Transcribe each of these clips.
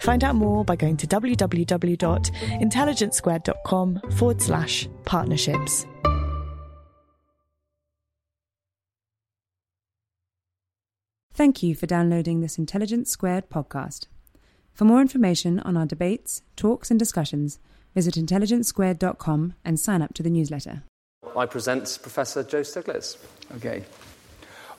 Find out more by going to www.intelligencesquared.com forward slash partnerships. Thank you for downloading this Intelligence Squared podcast. For more information on our debates, talks, and discussions, visit intelligencesquared.com and sign up to the newsletter. I present Professor Joe Stiglitz. Okay.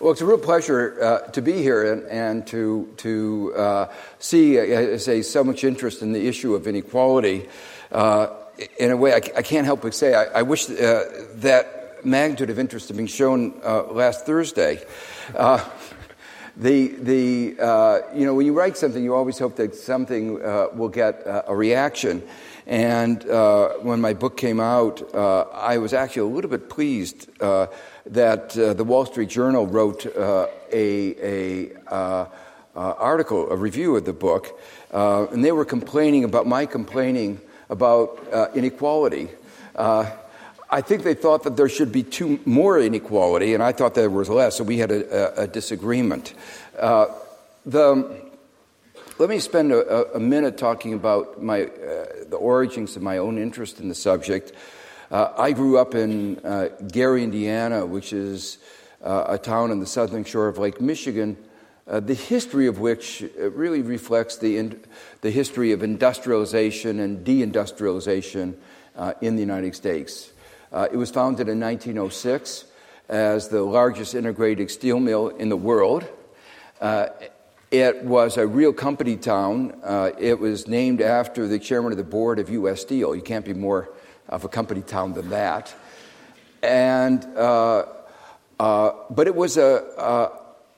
Well, it's a real pleasure uh, to be here and, and to, to uh, see, uh, say, so much interest in the issue of inequality. Uh, in a way, I, I, can't help but say I, I wish uh, that magnitude of interest had been shown uh, last Thursday. the, the, you know, when you write something, you always hope that something will get a reaction. And when my book came out, I was actually a little bit pleased that uh, the Wall Street Journal wrote uh, a, a uh, article, a review of the book, and they were complaining about my complaining about inequality. I think they thought that there should be too, more inequality, and I thought there was less, so we had a, a, a disagreement. the let me spend a, a minute talking about my, uh, the origins of my own interest in the subject. Uh, I grew up in uh, Gary, Indiana, which is uh, a town on the southern shore of Lake Michigan, uh, the history of which uh, really reflects the, in, the history of industrialization and deindustrialization in the United States. it was founded in 1906 as the largest integrated steel mill in the world. It was a real company town. Uh, it was named after the chairman of the board of U.S. Steel. You can't be more of a company town than that. And, uh, uh, but it was a,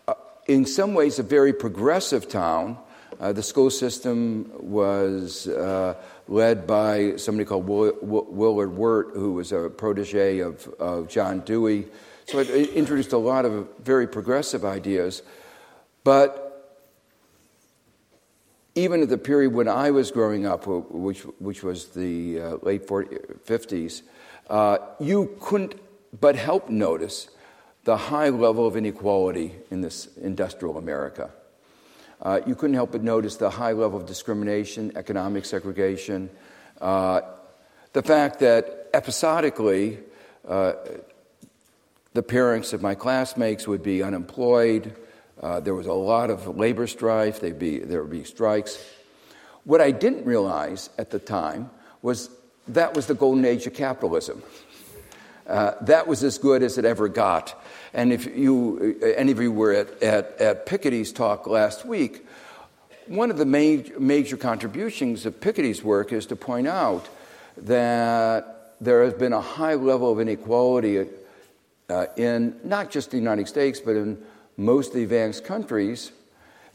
a, in some ways, a very progressive town. Uh, the school system was uh, led by somebody called Willard Wirt, who was a protege of, of John Dewey. So it introduced a lot of very progressive ideas. But even at the period when I was growing up, which, which was the uh, late 40, 50s, uh, you couldn't but help notice the high level of inequality in this industrial America. Uh, you couldn't help but notice the high level of discrimination, economic segregation, uh, the fact that episodically uh, the parents of my classmates would be unemployed, uh, there was a lot of labor strife, be, there would be strikes. What I didn't realize at the time was that was the golden age of capitalism. Uh, that was as good as it ever got. And if you, uh, any of you were at, at, at Piketty's talk last week, one of the major, major contributions of Piketty's work is to point out that there has been a high level of inequality uh, in not just the United States, but in most advanced countries,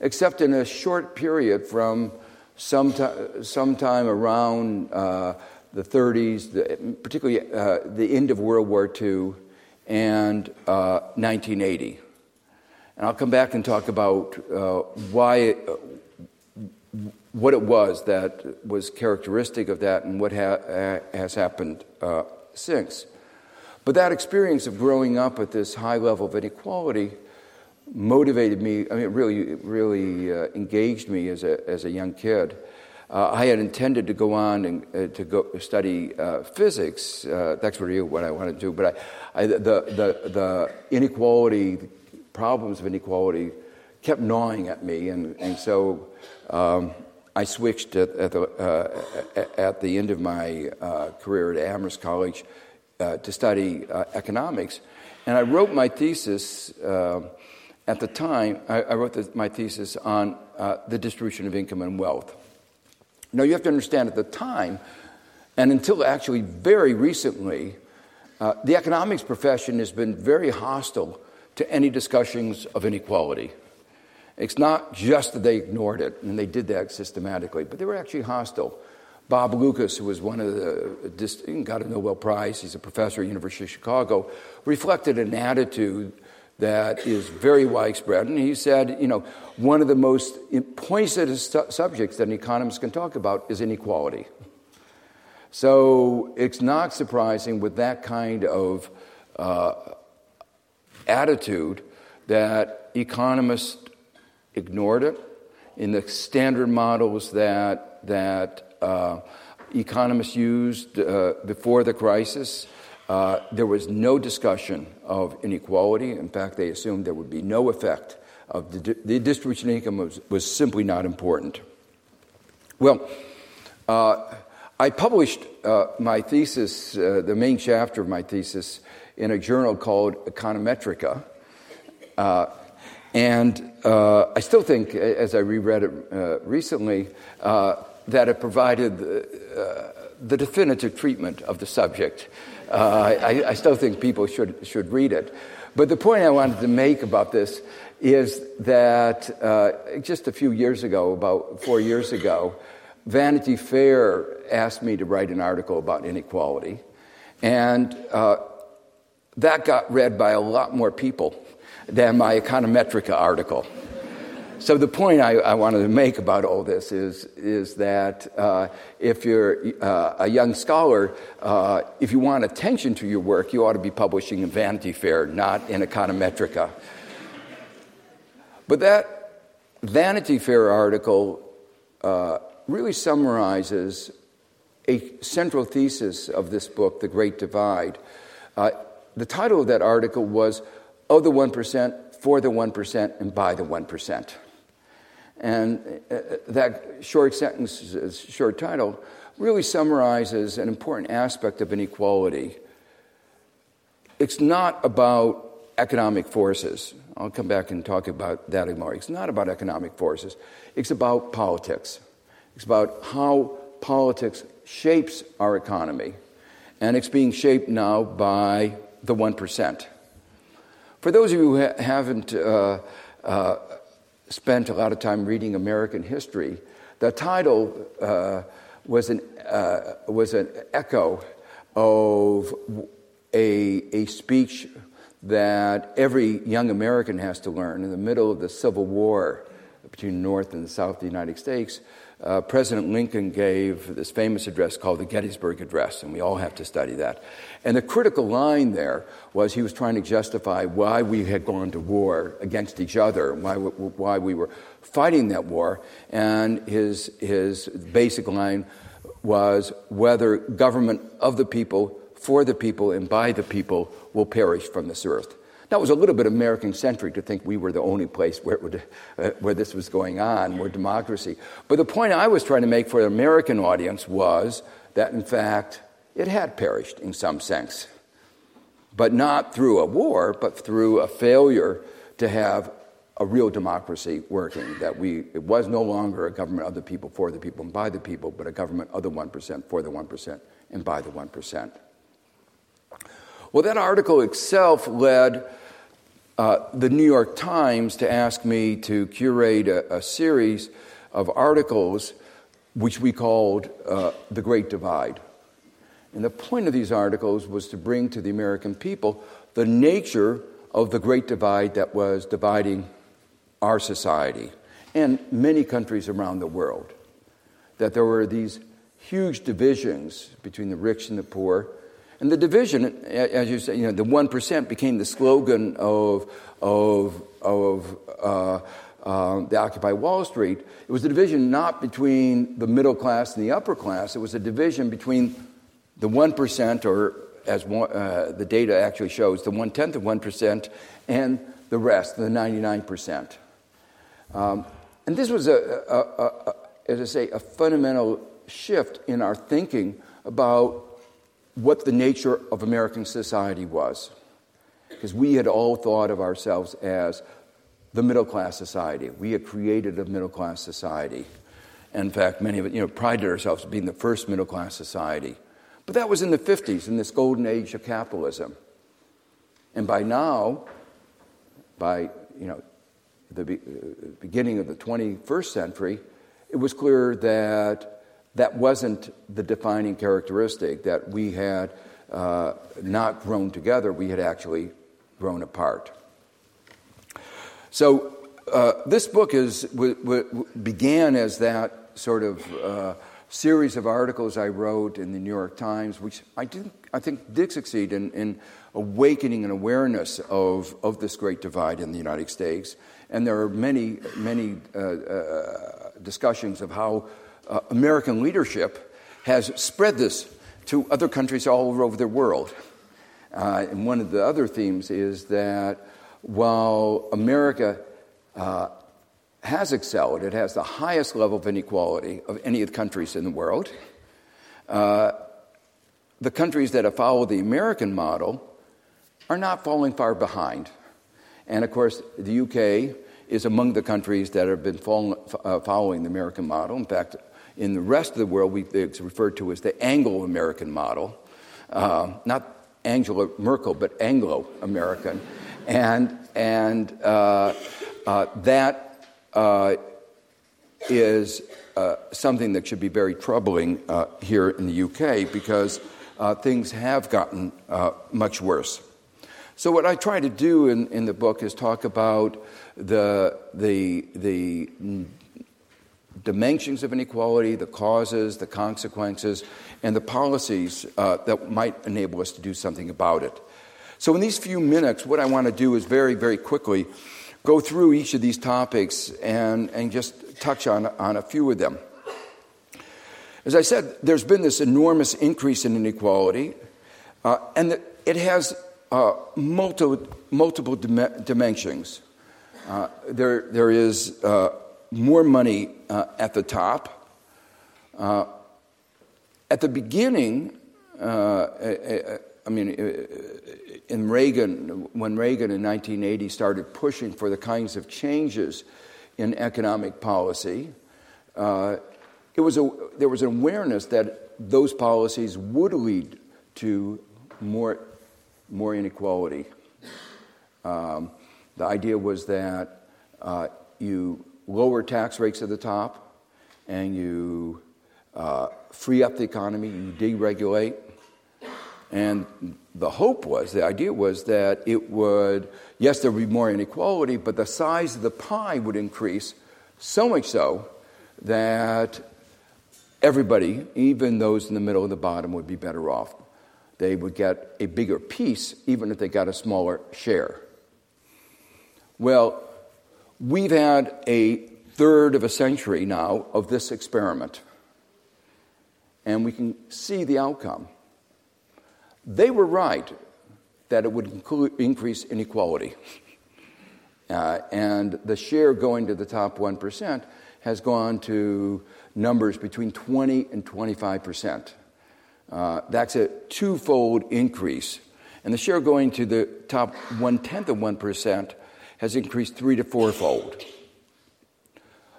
except in a short period from sometime, sometime around uh, the 30s, the, particularly uh, the end of World War II and uh, 1980. And I'll come back and talk about uh, why, it, what it was that was characteristic of that and what ha- has happened uh, since. But that experience of growing up at this high level of inequality motivated me, I mean, it really, really uh, engaged me as a, as a young kid. Uh, I had intended to go on and uh, to go study uh, physics. Uh, that's really what I wanted to do. But I, I, the, the, the inequality, the problems of inequality kept gnawing at me. And, and so um, I switched at, at, the, uh, at the end of my career at Amherst College to study economics. And I wrote my thesis at the time, I, I wrote the, my thesis on uh, the distribution of income and wealth. Now, you have to understand at the time, and until actually very recently, the economics profession has been very hostile to any discussions of inequality. It's not just that they ignored it, and they did that systematically, but they were actually hostile. Bob Lucas, who was one of the, got a Nobel Prize, he's a professor at University of Chicago, reflected an attitude that is very widespread. And he said, you know, one of the most pointed subjects that an economist can talk about is inequality. So it's not surprising with that kind of uh, attitude that economists ignored it. In the standard models that, that uh, economists used uh, before the crisis, uh, there was no discussion of inequality. In fact, they assumed there would be no effect of the, the distribution of income was, was simply not important. Well, uh, I published uh, my thesis, uh, the main chapter of my thesis, in a journal called Econometrica. Uh, and I still think, as I reread it recently, that it provided the, the, definitive treatment of the subject. Uh, I, I, still think people should, should read it. But the point I wanted to make about this is that uh, just a few years ago, about four years ago, Vanity Fair asked me to write an article about inequality. And that got read by a lot more people than my Econometrica article. So the point I, I, wanted to make about all this is, is that uh, if you're uh, a young scholar, uh, if you want attention to your work, you ought to be publishing in Vanity Fair, not in Econometrica. But that Vanity Fair article uh, really summarizes a central thesis of this book, The Great Divide. Uh, the title of that article was of the 1%, for the 1%, and by the 1%. And uh, uh, that short sentence, uh, short title, really summarizes an important aspect of inequality. It's not about economic forces. I'll come back and talk about that more. It's not about economic forces, it's about politics. It's about how politics shapes our economy. And it's being shaped now by the 1%. For those of you who haven't uh, uh, spent a lot of time reading American history, the title uh, was, an, uh, was an echo of a, a speech that every young American has to learn in the middle of the Civil War between North and the South of the United States uh, President Lincoln gave this famous address called the Gettysburg Address, and we all have to study that. And the critical line there was he was trying to justify why we had gone to war against each other, why, why we were fighting that war. And his, his basic line was whether government of the people, for the people, and by the people will perish from this earth. That was a little bit American centric to think we were the only place where, would, uh, where this was going on, where democracy. But the point I was trying to make for the American audience was that, in fact, it had perished in some sense. But not through a war, but through a failure to have a real democracy working. That we, it was no longer a government of the people, for the people, and by the people, but a government of the 1%, for the 1%, and by the 1%. Well, that article itself led uh, the New York Times to ask me to curate a, a series of articles which we called uh, The Great Divide. And the point of these articles was to bring to the American people the nature of the Great Divide that was dividing our society and many countries around the world. That there were these huge divisions between the rich and the poor, and the division, as you say, you know, the 1% became the slogan of, of, of uh, uh, the Occupy Wall Street. It was a division not between the middle class and the upper class, it was a division between the 1%, or as one, uh, the data actually shows, the one tenth of 1%, and the rest, the 99%. Um, and this was a, a, a, as I say, a fundamental shift in our thinking about what the nature of American society was. Because we had all thought of ourselves as the middle class society. We had created a middle class society. In fact, many of it, you know, prided ourselves being the first middle class society. But that was in the 50s, in this golden age of capitalism. And by now, by, you know, the uh, beginning of the 21st century, it was clear that that wasn't the defining characteristic, that we had uh, not grown together, we had actually grown apart. So, uh, this book is, w- w- began as that sort of uh, series of articles I wrote in the New York Times, which I, do, I think did succeed in, in awakening an awareness of, of this great divide in the United States. And there are many, many uh, uh, discussions of how uh, American leadership has spread this to other countries all over the world. Uh, and one of the other themes is that while America uh, has excelled, it has the highest level of inequality of any of the countries in the world. Uh, the countries that have followed the American model are not falling far behind. And of course, the UK is among the countries that have been uh, following the American model. In fact, in the rest of the world, we, it's referred to as the Anglo American model. Uh, not Angela Merkel, but Anglo American. And, and uh, uh, that uh, is uh, something that should be very troubling here in the UK because things have gotten much worse. So, what I try to do in, in the book is talk about the, the, the dimensions of inequality, the causes, the consequences, and the policies uh, that might enable us to do something about it. So, in these few minutes, what I want to do is very, very quickly go through each of these topics and, and just touch on, on a few of them. As I said, there's been this enormous increase in inequality, uh, and it has uh, multiple, multiple dim- dimensions. Uh, there, there is uh, more money uh, at the top. Uh, at the beginning, uh, I mean, in Reagan, when Reagan in 1980 started pushing for the kinds of changes in economic policy, it was a, there was an awareness that those policies would lead to more more inequality. Um, the idea was that uh, you lower tax rates at the top and you uh, free up the economy, you deregulate. And the hope was, the idea was that it would, yes, there would be more inequality, but the size of the pie would increase so much so that everybody, even those in the middle and the bottom, would be better off they would get a bigger piece even if they got a smaller share. Well, we've had a third of a century now of this experiment, and we can see the outcome. They were right that it would increase inequality. Uh, and the share going to the top 1% has gone to numbers between 20 and 25 percent. Uh, that's a twofold increase. And the share going to the top one tenth of 1% has increased three to fourfold.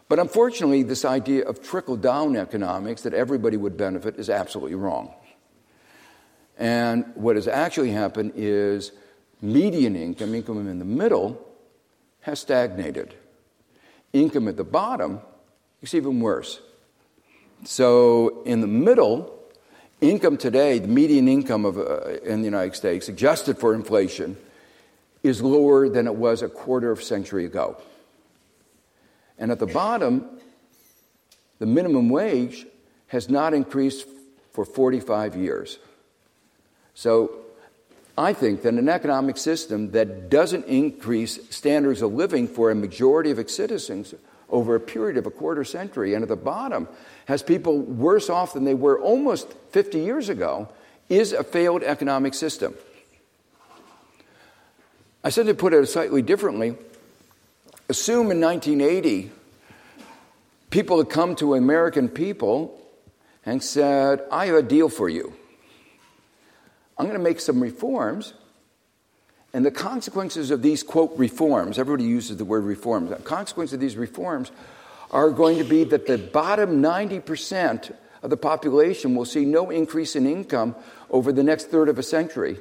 But unfortunately, this idea of trickle down economics that everybody would benefit is absolutely wrong. And what has actually happened is median income, income in the middle, has stagnated. Income at the bottom is even worse. So in the middle, Income today, the median income of, uh, in the United States, adjusted for inflation, is lower than it was a quarter of a century ago. And at the bottom, the minimum wage has not increased for 45 years. So I think that an economic system that doesn't increase standards of living for a majority of its citizens over a period of a quarter century, and at the bottom has people worse off than they were almost 50 years ago, is a failed economic system. I said to put it slightly differently assume in 1980 people had come to American people and said, I have a deal for you. I'm going to make some reforms. And the consequences of these, quote, reforms, everybody uses the word reforms, the consequences of these reforms are going to be that the bottom 90% of the population will see no increase in income over the next third of a century.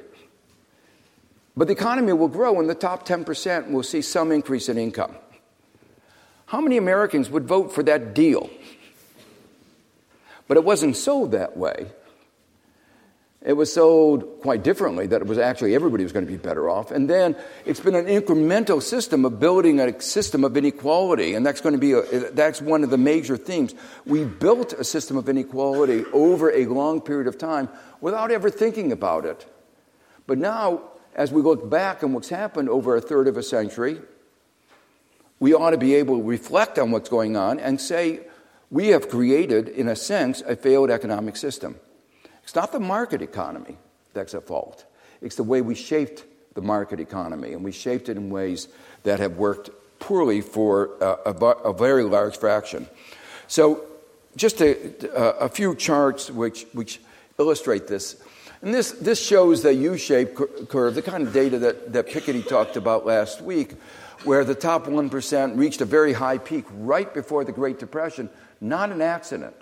But the economy will grow, and the top 10% will see some increase in income. How many Americans would vote for that deal? But it wasn't sold that way. It was sold quite differently, that it was actually everybody was going to be better off. And then it's been an incremental system of building a system of inequality, and that's going to be a, that's one of the major themes. We built a system of inequality over a long period of time without ever thinking about it. But now, as we look back on what's happened over a third of a century, we ought to be able to reflect on what's going on and say, we have created, in a sense, a failed economic system. It's not the market economy that's at fault. It's the way we shaped the market economy, and we shaped it in ways that have worked poorly for uh, a, a, a very large fraction. So, just a, a, few charts which, which illustrate this. And this, this shows the U shaped curve, the kind of data that, that Piketty talked about last week, where the top 1% reached a very high peak right before the Great Depression. Not an accident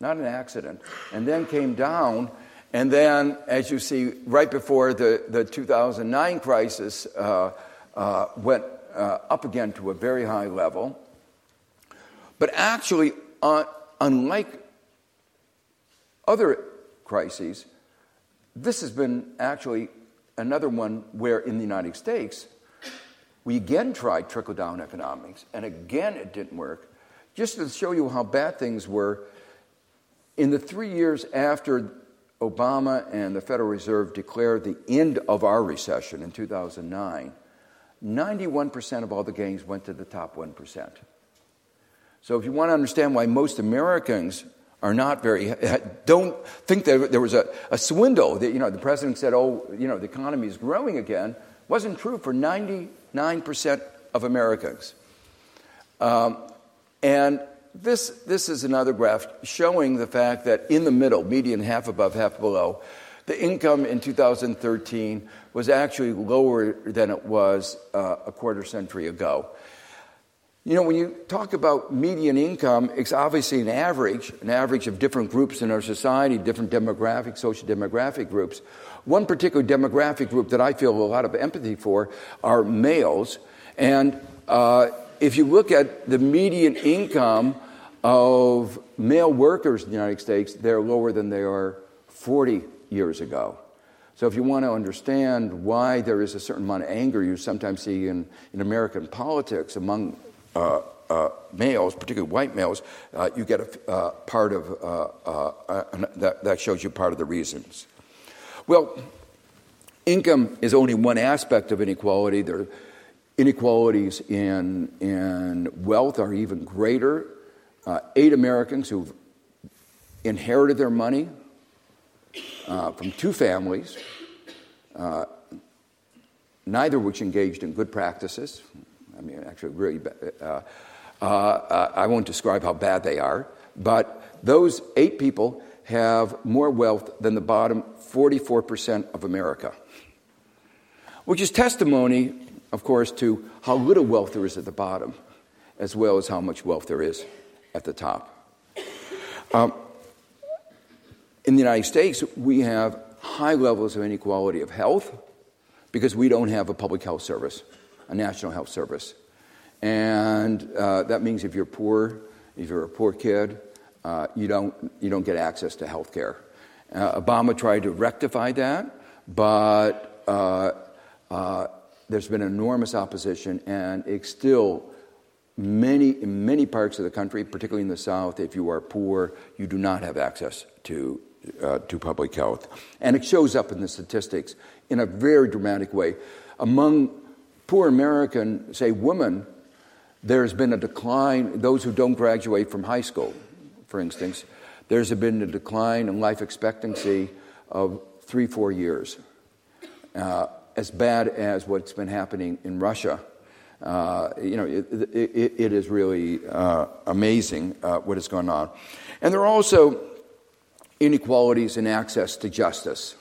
not an accident, and then came down. And then, as you see, right before the, the 2009 crisis, uh, uh, went uh, up again to a very high level. But actually, uh, unlike other crises, this has been actually another one where in the United States, we again tried trickle down economics, and again it didn't work. Just to show you how bad things were, in the three years after Obama and the Federal Reserve declared the end of our recession in 2009, 91% of all the gains went to the top 1%. So if you want to understand why most Americans are not very, don't think that there was a, a swindle, that, you know, the president said, oh, you know, the economy is growing again, wasn't true for 99% of Americans. Um, and this, this is another graph showing the fact that in the middle, median half above, half below, the income in 2013 was actually lower than it was uh, a quarter century ago. You know, when you talk about median income, it's obviously an average, an average of different groups in our society, different demographic, social demographic groups. One particular demographic group that I feel a lot of empathy for are males. And uh, if you look at the median income of male workers in the United States, they're lower than they are 40 years ago. So, if you want to understand why there is a certain amount of anger you sometimes see in, in American politics among uh, uh, males, particularly white males, uh, you get a uh, part of uh, uh, that, that shows you part of the reasons. Well, income is only one aspect of inequality. There inequalities in, in wealth are even greater eight Americans who've inherited their money from two families, neither of which engaged in good practices. I mean, actually, really, uh, uh, uh, I won't describe how bad they are, but those eight people have more wealth than the bottom 44% of America, which is testimony, of course, to how little wealth there is at the bottom, as well as how much wealth there is at the top. Um, in the United States, we have high levels of inequality of health because we don't have a public health service, a national health service. And uh, that means if you're poor, if you're a poor kid, uh, you, don't, you don't get access to health care. Uh, Obama tried to rectify that, but uh, uh, there's been enormous opposition, and it's still many, in many parts of the country, particularly in the South, if you are poor, you do not have access to, uh, to public health. And it shows up in the statistics in a very dramatic way. Among poor American, say, women, there's been a decline, those who don't graduate from high school, for instance, there's been a decline in life expectancy of three, four years. Uh, as bad as what's been happening in Russia Uh, you know, it, it, it is really uh, amazing uh, what is going on. And there are also inequalities in access to justice.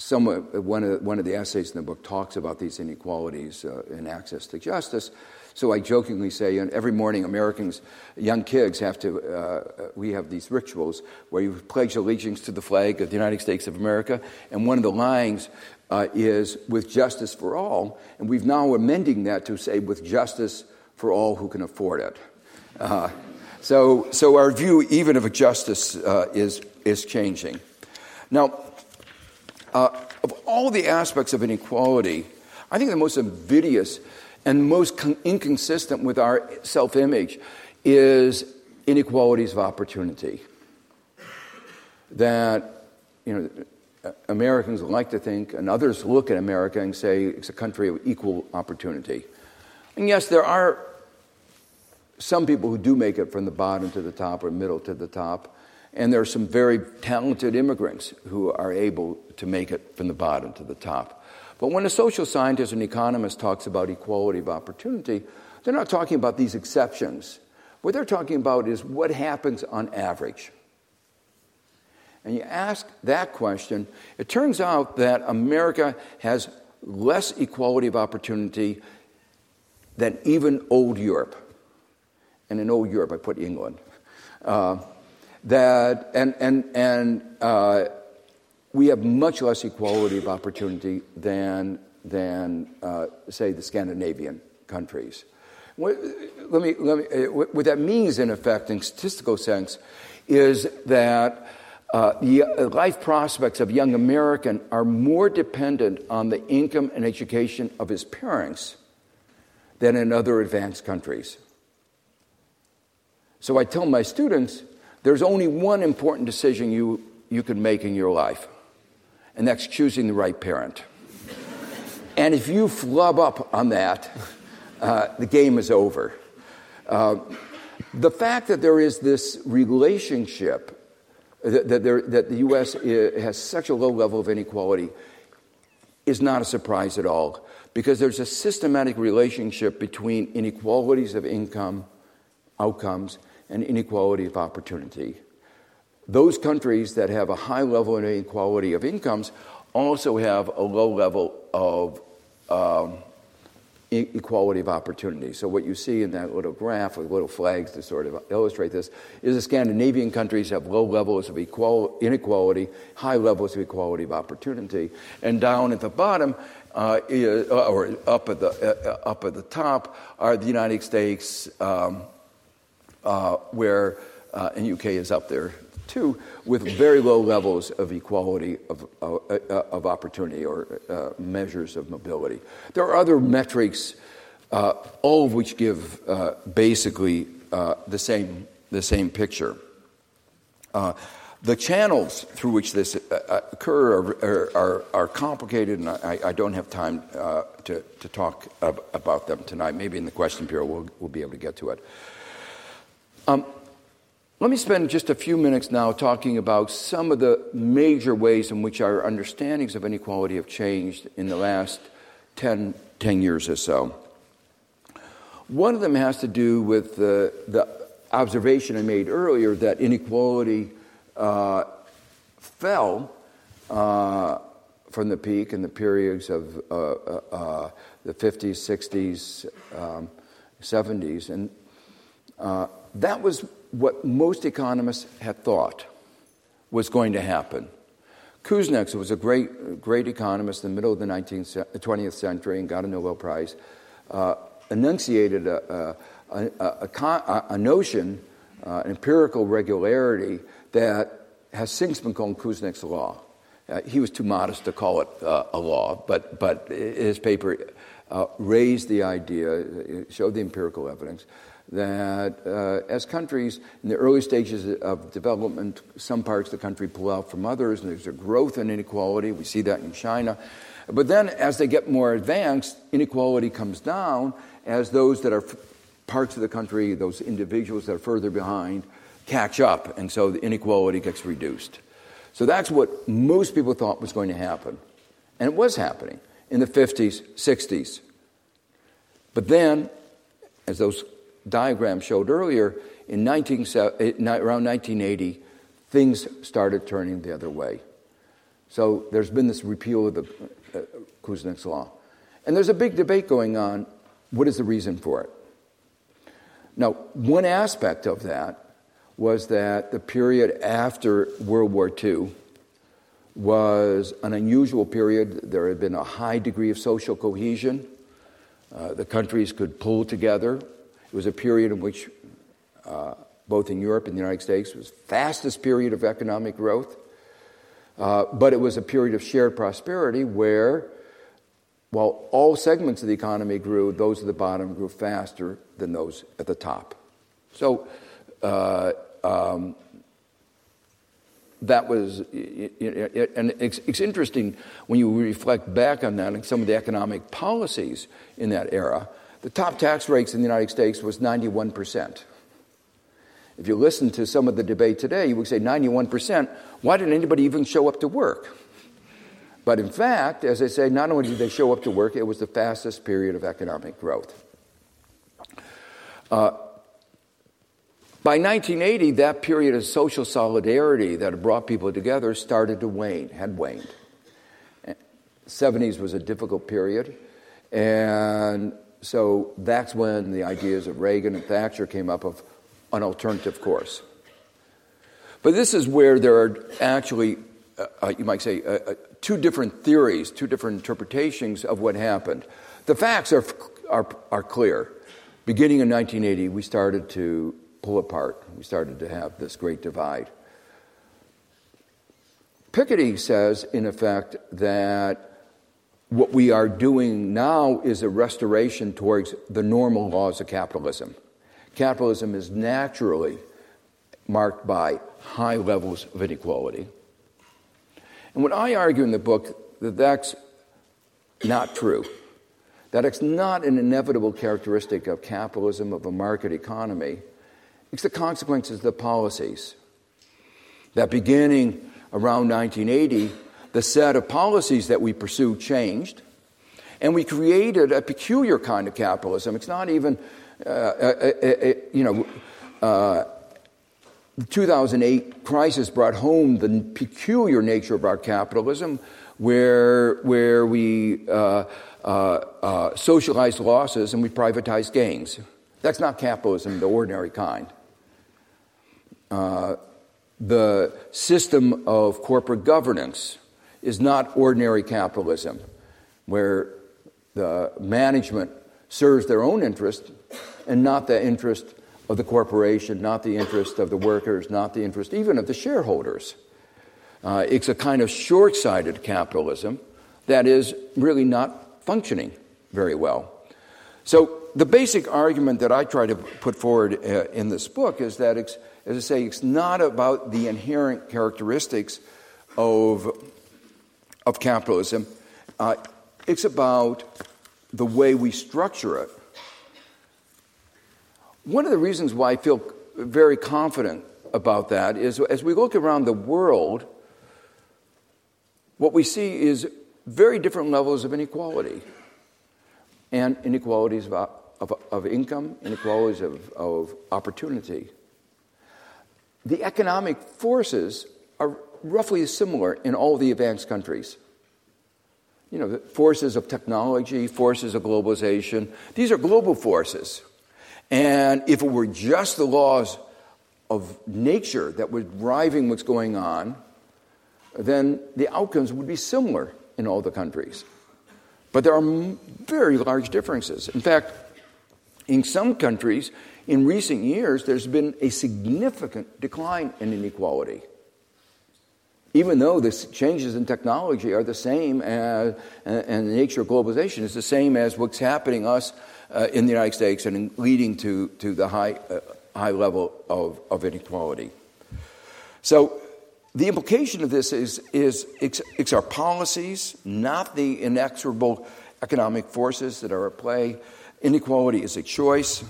Some, one, of, one of the essays in the book talks about these inequalities uh, in access to justice. So I jokingly say, and every morning Americans, young kids, have to, uh, we have these rituals where you pledge allegiance to the flag of the United States of America, and one of the lines uh, is with justice for all, and we've now amending that to say with justice for all who can afford it. Uh, so, so our view, even of justice, uh, is, is changing. Now, uh, of all the aspects of inequality, I think the most invidious and most con- inconsistent with our self image is inequalities of opportunity. That, you know, Americans like to think, and others look at America and say it's a country of equal opportunity. And yes, there are some people who do make it from the bottom to the top or middle to the top. And there are some very talented immigrants who are able to make it from the bottom to the top. But when a social scientist and economist talks about equality of opportunity, they're not talking about these exceptions. What they're talking about is what happens on average. And you ask that question, it turns out that America has less equality of opportunity than even old Europe. And in old Europe, I put England. Uh, that, and, and, and uh, we have much less equality of opportunity than, than uh, say, the Scandinavian countries. What, let me, let me, uh, what that means, in effect, in statistical sense, is that uh, the uh, life prospects of young American are more dependent on the income and education of his parents than in other advanced countries. So I tell my students, there's only one important decision you, you can make in your life and that's choosing the right parent. and if you flub up on that, uh, the game is over. Uh, the fact that there is this relationship, that, that, there, that the U.S. has such a low level of inequality, is not a surprise at all because there's a systematic relationship between inequalities of income, outcomes, and inequality of opportunity. Those countries that have a high level of inequality of incomes also have a low level of um, equality of opportunity. So, what you see in that little graph with little flags to sort of illustrate this is the Scandinavian countries have low levels of equal, inequality, high levels of equality of opportunity. And down at the bottom, uh, or up at, the, uh, up at the top, are the United States, um, uh, where, uh, and UK is up there too, with very low levels of equality of, uh, of opportunity or uh, measures of mobility. There are other metrics, uh, all of which give basically the, same, the same picture. the channels through which this occur are, are, are, complicated, and I, I don't have time to, to talk ab- about them tonight. Maybe in the question period we'll, we'll be able to get to it. Um, let me spend just a few minutes now talking about some of the major ways in which our understandings of inequality have changed in the last 10, 10 years or so. One of them has to do with the, the observation I made earlier that inequality uh, fell uh, from the peak in the periods of uh, uh, uh the 50s, 60s, um, 70s. And uh, that was what most economists had thought was going to happen. Kuznets, was a great, great economist in the middle of the 19th, 20th century and got a Nobel Prize, uh, enunciated a, a, a, a notion, uh, an empirical regularity, that has since been called Kuznets' law. Uh, he was too modest to call it uh, a law, but, but his paper uh, raised the idea, showed the empirical evidence that uh, as countries in the early stages of development, some parts of the country pull out from others, and there's a growth in inequality. We see that in China. But then, as they get more advanced, inequality comes down as those that are f- parts of the country, those individuals that are further behind, catch up, and so the inequality gets reduced. So that's what most people thought was going to happen. And it was happening. in the 50s, 60s. But then, as those diagrams showed earlier, in 19, around 1980, things started turning the other way. So there's been this repeal of the uh, Kuznets law. And there's a big debate going on what is the reason for it? Now, one aspect of that was that the period after World War II was an unusual period. There had been a high degree of social cohesion. Uh, the countries could pull together. It was a period in which, uh, both in Europe and the United States, was fastest period of economic growth. Uh, but it was a period of shared prosperity where, while all segments of the economy grew, those at the bottom grew faster than those at the top. So uh, um, that was, and it's, it's, interesting when you reflect back on that and some of the economic policies in that era. The top tax rates in the United States was 91%. If you listen to some of the debate today, you would say 91%. Why didn't anybody even show up to work? But in fact, as I say, not only did they show up to work, it was the fastest period of economic growth. Uh, by 1980, that period of social solidarity that had brought people together started to wane, had waned. 70s was a difficult period, and so that's when the ideas of Reagan and Thatcher came up of an alternative course. But this is where there are actually, uh, uh, you might say, uh, uh, two different theories, two different interpretations of what happened. The facts are, are, are clear. Beginning in 1980, we started to pull apart. We started to have this great divide. Piketty says, in effect, that what we are doing now is a restoration towards the normal laws of capitalism. Capitalism is naturally marked by high levels of inequality. And what I argue in the book that that's not true. That it's not an inevitable characteristic of capitalism, of a market economy. It's the consequences of the policies. That beginning around 1980, the set of policies that we pursue changed, and we created a peculiar kind of capitalism. It's not even uh, uh, uh, you know, the 2008 crisis brought home the peculiar nature of our capitalism, where, where we uh, uh, uh, socialize losses and we privatize gains. That's not capitalism, the ordinary kind. the system of corporate governance is not ordinary capitalism, where the management serves their own interest and not the interest of the corporation, not the interest of the workers, not the interest even of the shareholders. Uh, it's a kind of short sighted capitalism that is really not functioning very well. So, the basic argument that I try to put forward uh, in this book is that, it's, as I say, it's not about the inherent characteristics of, of capitalism, uh, it's about the way we structure it one of the reasons why I feel very confident about that is as we look around the world, what we see is very different levels of inequality. And inequalities of, of, of income, inequalities of, of opportunity. The economic forces are roughly similar in all the advanced countries. You know, the forces of technology, forces of globalization, these are global forces. And if it were just the laws of nature that were driving what's going on, then the outcomes would be similar in all the countries. But there are very large differences. In fact, in some countries, in recent years, there's been a significant decline in inequality. Even though the changes in technology are the same as, and the nature of globalization is the same as what's happening us uh, in the United States and leading to, to the high, uh, high level of, of inequality. So, the implication of this is, is it's, it's our policies, not the inexorable economic forces that are at play. Inequality is a choice.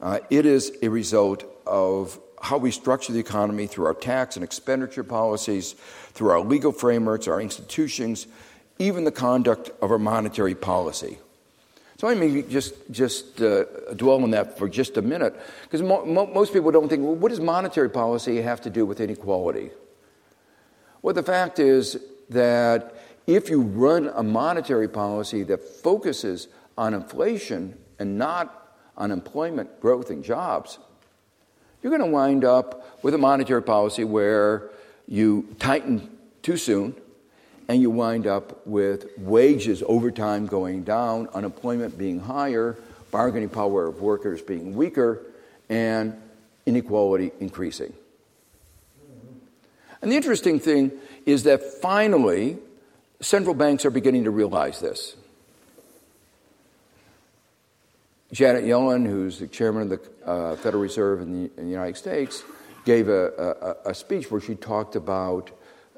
Uh, it is a result of how we structure the economy through our tax and expenditure policies, through our legal frameworks, our institutions, even the conduct of our monetary policy. So I mean, just just uh, dwell on that for just a minute, because mo- mo- most people don't think, well, what does monetary policy have to do with inequality? Well, the fact is that if you run a monetary policy that focuses on inflation and not on employment growth and jobs, you're going to wind up with a monetary policy where you tighten too soon and you wind up with wages over time going down, unemployment being higher, bargaining power of workers being weaker, and inequality increasing. And the interesting thing is that finally, central banks are beginning to realize this. Janet Yellen, who's the chairman of the uh, Federal Reserve in the, in the, United States, gave a, a, a, speech where she talked about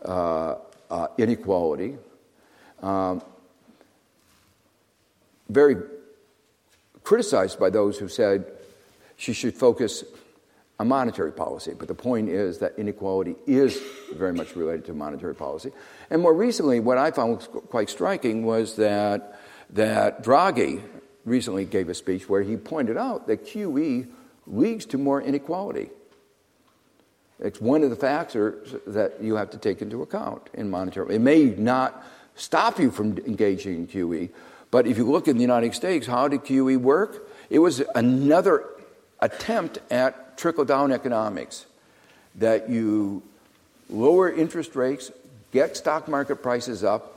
uh, uh, inequality. Um, very criticized by those who said she should focus on monetary policy. But the point is that inequality is very much related to monetary policy. And more recently, what I found was quite striking was that, that Draghi recently gave a speech where he pointed out that QE leads to more inequality. It's one of the factors that you have to take into account in monetary. It may not stop you from engaging in QE, but if you look in the United States, how did QE work? It was another attempt at trickle down economics that you lower interest rates, get stock market prices up.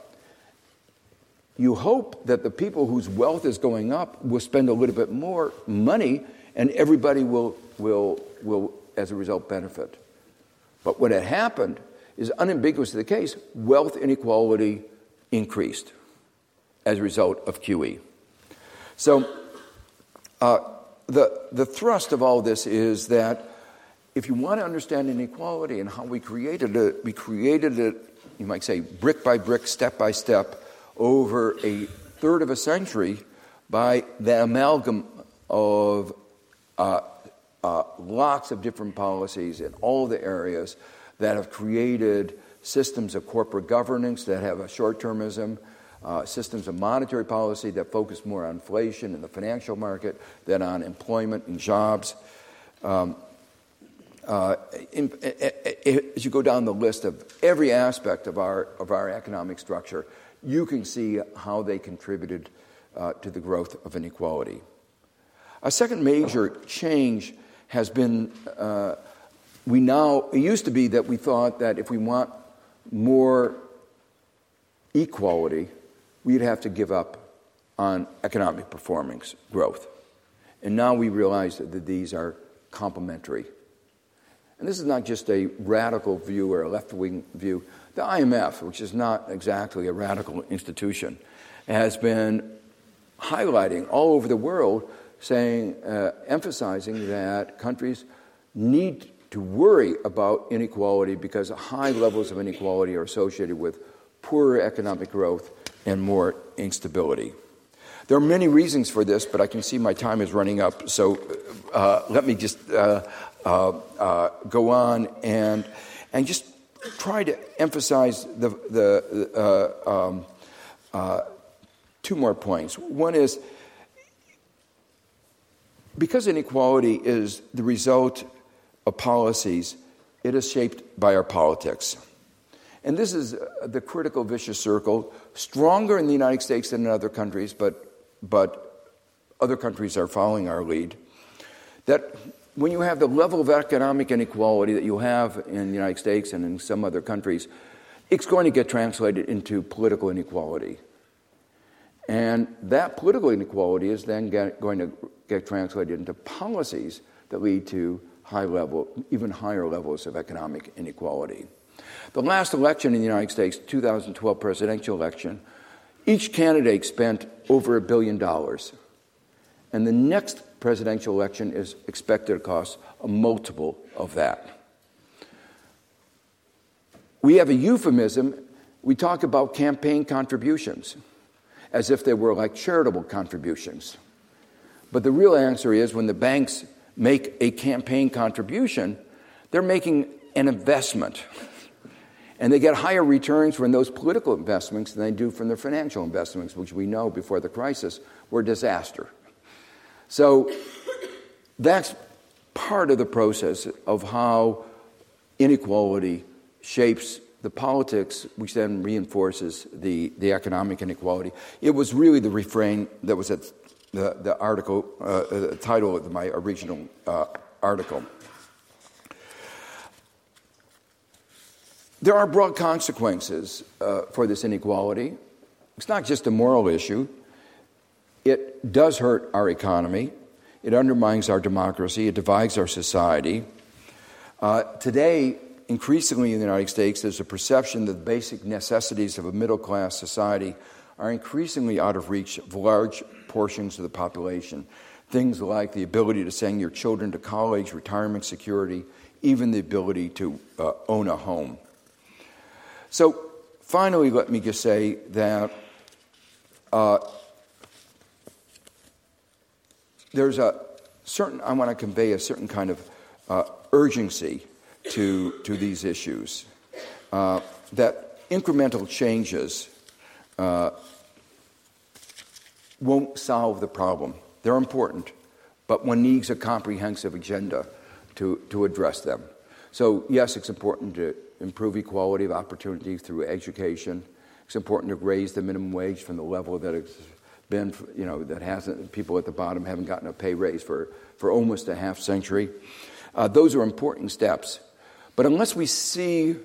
You hope that the people whose wealth is going up will spend a little bit more money and everybody will, will, will as a result, benefit. But what had happened is unambiguously the case wealth inequality increased as a result of QE. So, uh, the, the thrust of all this is that if you want to understand inequality and how we created it, we created it, you might say, brick by brick, step by step, over a third of a century by the amalgam of uh, uh, lots of different policies in all the areas that have created systems of corporate governance that have a short termism, uh, systems of monetary policy that focus more on inflation in the financial market than on employment and jobs. Um, uh, in, as you go down the list of every aspect of our, of our economic structure, you can see how they contributed uh, to the growth of inequality. A second major change has been uh, we now, it used to be that we thought that if we want more equality, we'd have to give up on economic performance growth. And now we realize that these are complementary. And this is not just a radical view or a left wing view. The IMF, which is not exactly a radical institution, has been highlighting all over the world saying, uh, emphasizing that countries need to worry about inequality because high levels of inequality are associated with poorer economic growth and more instability. There are many reasons for this, but I can see my time is running up, so uh, let me just uh, go on and, and just try to emphasize the, the uh, um, uh, two more points. One is because inequality is the result of policies, it is shaped by our politics. And this is uh, the critical vicious circle, stronger in the United States than in other countries, but, but other countries are following our lead. That when you have the level of economic inequality that you have in the United States and in some other countries, it's going to get translated into political inequality. And that political inequality is then get, going to get translated into policies that lead to high level, even higher levels of economic inequality. The last election in the United States, 2012 presidential election, each candidate spent over a billion dollars. And the next presidential election is expected to cost a multiple of that. We have a euphemism. We talk about campaign contributions as if they were like charitable contributions. But the real answer is when the banks make a campaign contribution, they're making an investment. And they get higher returns from those political investments than they do from their financial investments, which we know before the crisis were disaster. So that's part of the process of how inequality shapes the politics, which then reinforces the, the economic inequality. It was really the refrain that was at the, the article, uh, the title of my original uh, article. There are broad consequences uh, for this inequality. It's not just a moral issue, it does hurt our economy, it undermines our democracy, it divides our society. Uh, today, increasingly in the United States, there's a perception that the basic necessities of a middle class society are increasingly out of reach of large portions of the population. Things like the ability to send your children to college, retirement security, even the ability to uh, own a home. So, finally, let me just say that uh, there's a certain, I want to convey a certain kind of uh, urgency to, to these issues. Uh, that incremental changes uh, won't solve the problem. They're important, but one needs a comprehensive agenda to, to address them. So, yes, it's important to improve equality of opportunity through education. It's important to raise the minimum wage from the level that it's been, you know, that hasn't, people at the bottom haven't gotten a pay raise for, for almost a half century. Uh, those are important steps. But unless we see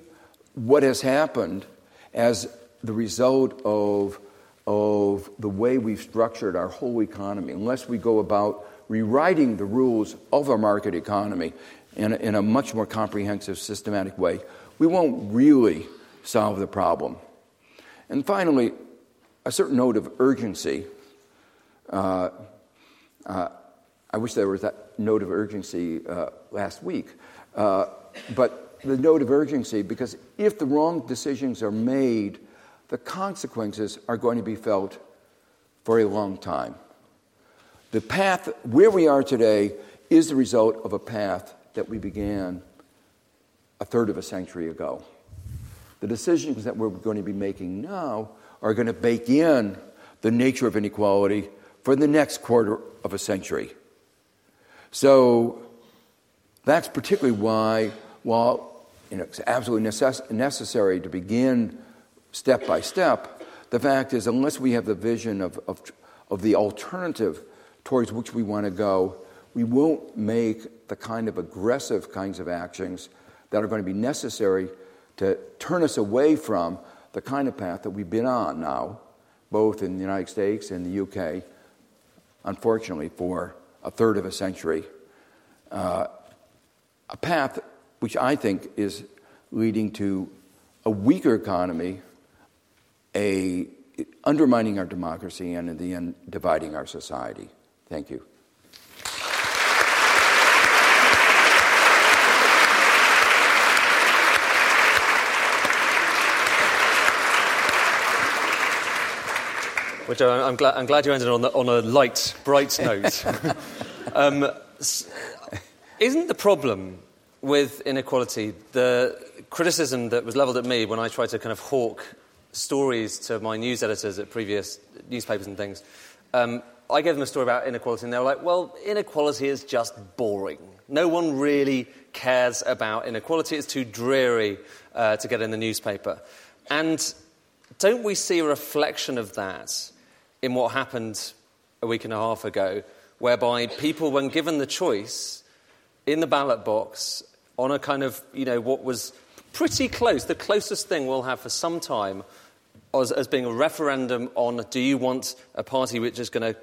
what has happened as the result of, of the way we've structured our whole economy, unless we go about rewriting the rules of our market economy in a, in a much more comprehensive, systematic way, we won't really solve the problem. And finally, a certain note of urgency. Uh, uh, I wish there was that note of urgency uh, last week. Uh, but the note of urgency, because if the wrong decisions are made, the consequences are going to be felt for a long time. The path where we are today is the result of a path that we began a third of a century ago. The decisions that we're going to be making now are going to bake in the nature of inequality for the next quarter of a century. So that's particularly why, while you know, it's absolutely necess- necessary to begin step by step, the fact is, unless we have the vision of, of, of the alternative towards which we want to go, we won't make the kind of aggressive kinds of actions that are going to be necessary to turn us away from the kind of path that we've been on now, both in the United States and the UK, unfortunately, for a third of a century. Uh, a path which I think is leading to a weaker economy, a undermining our democracy, and in the end, dividing our society. Thank you. Which I'm glad, I'm glad you ended on, the, on a light, bright note. um, isn't the problem with inequality the criticism that was levelled at me when I tried to kind of hawk stories to my news editors at previous newspapers and things? Um, I gave them a story about inequality, and they were like, well, inequality is just boring. No one really cares about inequality. It's too dreary uh, to get in the newspaper. And don't we see a reflection of that in what happened a week and a half ago, whereby people, when given the choice in the ballot box on a kind of, you know, what was pretty close, the closest thing we'll have for some time, as, as being a referendum on do you want a party which is going to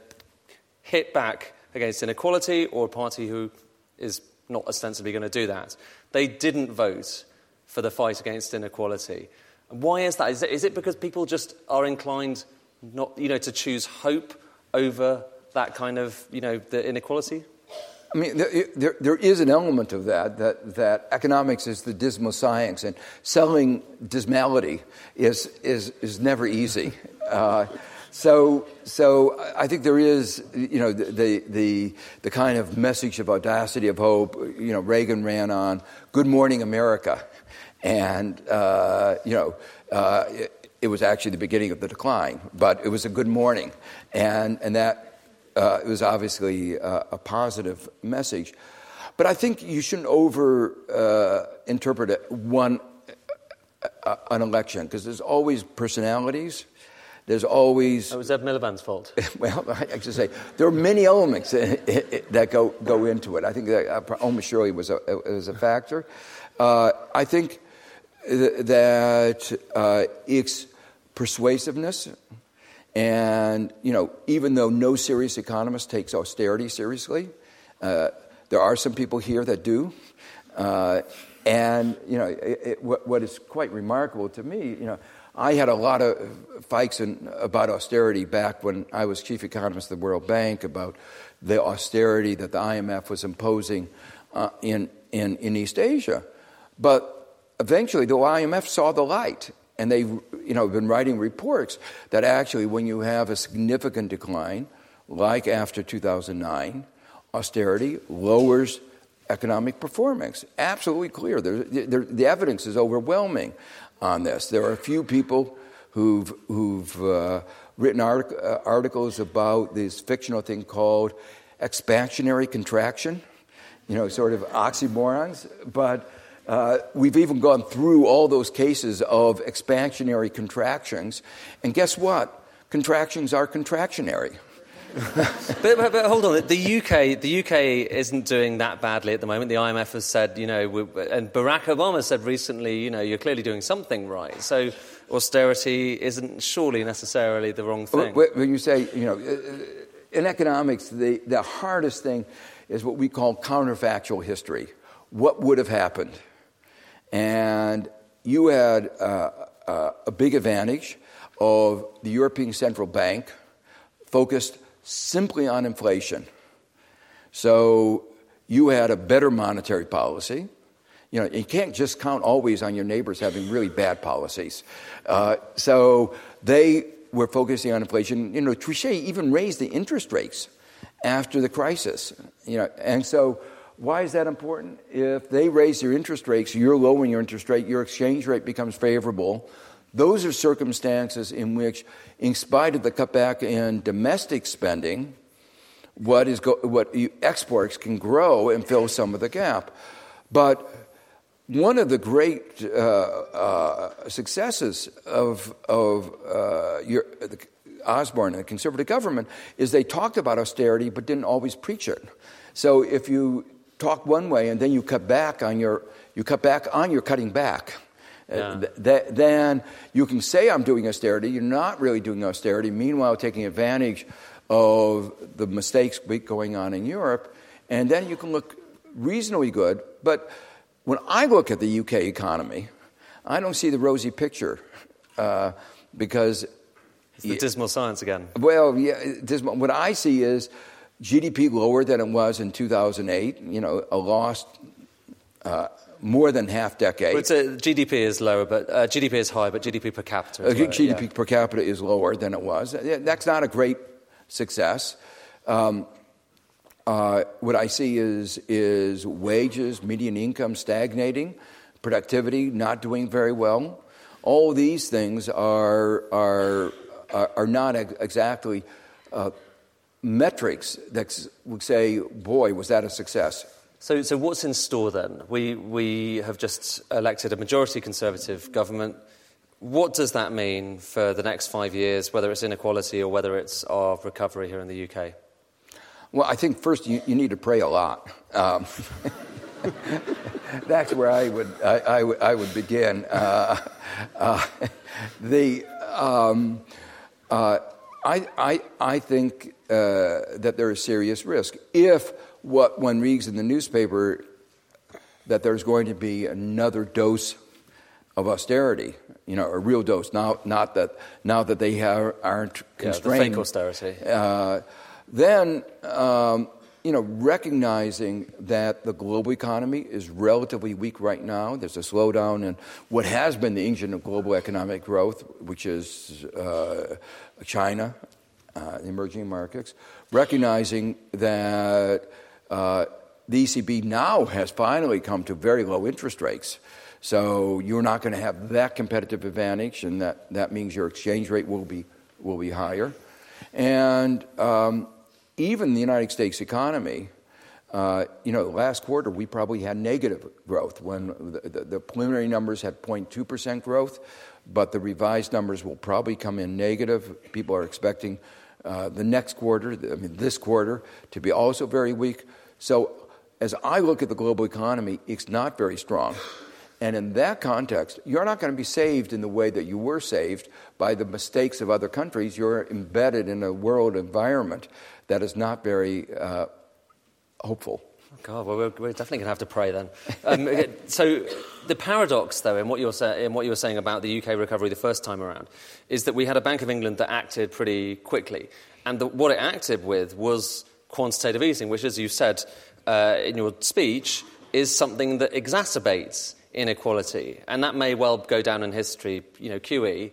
hit back against inequality or a party who is not ostensibly going to do that. They didn't vote for the fight against inequality. Why is that? Is it, is it because people just are inclined not, you know, to choose hope over that kind of, you know, the inequality? I mean, there, there, there is an element of that, that, that economics is the dismal science, and selling dismality is, is, is never easy. Uh, so, so I think there is, you know, the, the, the kind of message of audacity, of hope, you know, Reagan ran on, Good Morning America. And, uh, you know, uh, it, it, was actually the beginning of the decline, but it was a good morning. And, and that uh, was obviously a, a, positive message. But I think you shouldn't over uh, interpret one, uh, an election, because there's always personalities. There's always. It was Ed Miliband's fault. well, I should say there are many elements that go, go into it. I think that uh, almost surely was a, was a factor. Uh, I think that uh, its persuasiveness, and you know, even though no serious economist takes austerity seriously, uh, there are some people here that do. Uh, and you know, it, it, what, what is quite remarkable to me, you know, I had a lot of fights in, about austerity back when I was chief economist of the World Bank about the austerity that the IMF was imposing uh, in, in, in East Asia. But eventually the IMF saw the light and they you know been writing reports that actually when you have a significant decline like after 2009 austerity lowers economic performance. Absolutely clear. There, there, the evidence is overwhelming on this. There are a few people who've, who've uh, written uh, articles about this fictional thing called expansionary contraction you know sort of oxymorons but uh, we've even gone through all those cases of expansionary contractions. And guess what? Contractions are contractionary. but, but, but, hold on, the UK, the UK isn't doing that badly at the moment. The IMF has said, you know, and Barack Obama said recently, you know, you're clearly doing something right. So austerity isn't surely necessarily the wrong thing. When you say, you know, in economics, the, the hardest thing is what we call counterfactual history. What would have happened? And you had uh, uh, a big advantage of the European Central Bank focused simply on inflation. So you had a better monetary policy. You know, you can't just count always on your neighbors having really bad policies. Uh, so they were focusing on inflation. You know, Trichet even raised the interest rates after the crisis. You know, and so why is that important? If they raise their interest rates, you're lowering your interest rate, your exchange rate becomes favorable. Those are circumstances in which, in spite of the cutback in domestic spending, what, is go- what exports can grow and fill some of the gap. But one of the great uh, uh, successes of, of uh, your, Osborne and the conservative government is they talked about austerity but didn't always preach it. So if you talk one way and then you cut back on your you cut back on your cutting back. Uh, yeah. Uh, th- then you can say I'm doing austerity. You're not really doing austerity. Meanwhile, taking advantage of the mistakes going on in Europe, and then you can look reasonably good. But when I look at the UK economy, I don't see the rosy picture uh, because it's the dismal science again. Well, yeah, dismal. What I see is GDP lower than it was in 2008, you know, a lost uh, more than half decade. But uh, GDP is lower, but uh, GDP is high, but GDP per capita is lower, GDP yeah. per capita is lower than it was. That's not a great success. Um, uh, what I see is, is wages, median income stagnating, productivity not doing very well. All these things are, are, are, not exactly uh, metrics that would say, boy, was that a success. So, so what's in store then? We, we have just elected a majority Conservative government. What does that mean for the next five years, whether it's inequality or whether it's our recovery here in the UK? Well, I think first you, you need to pray a lot. Um, that's where I would, I, I, I would begin. Uh, uh, the, um, uh, I, I, I think uh, that there is serious risk. If what one reads in the newspaper that there's going to be another dose of austerity, you know, a real dose, now, not that, now that they have, aren't constrained. Yeah, the fake austerity. Uh, then, um, you know, recognizing that the global economy is relatively weak right now, there's a slowdown in what has been the engine of global economic growth, which is uh, China uh, emerging markets, recognizing that uh, the ECB now has finally come to very low interest rates. So you're not going to have that competitive advantage, and that, that means your exchange rate will be, will be higher. And um, even the United States economy, uh, you know, last quarter we probably had negative growth when the, the, the preliminary numbers had 0.2% growth, but the revised numbers will probably come in negative. People are expecting uh, the next quarter, I mean, this quarter, to be also very weak. So, as I look at the global economy, it's not very strong. And in that context, you're not going to be saved in the way that you were saved by the mistakes of other countries. You're embedded in a world environment that is not very uh, hopeful. God, well, we're, we're definitely going to have to pray then. Um, so, the paradox, though, in what, you're in what you were saying about the UK recovery the first time around, is that we had a Bank of England that acted pretty quickly. And the, what it acted with was quantitative easing, which, as you said uh, in your speech, is something that exacerbates inequality. And that may well go down in history, you know, QE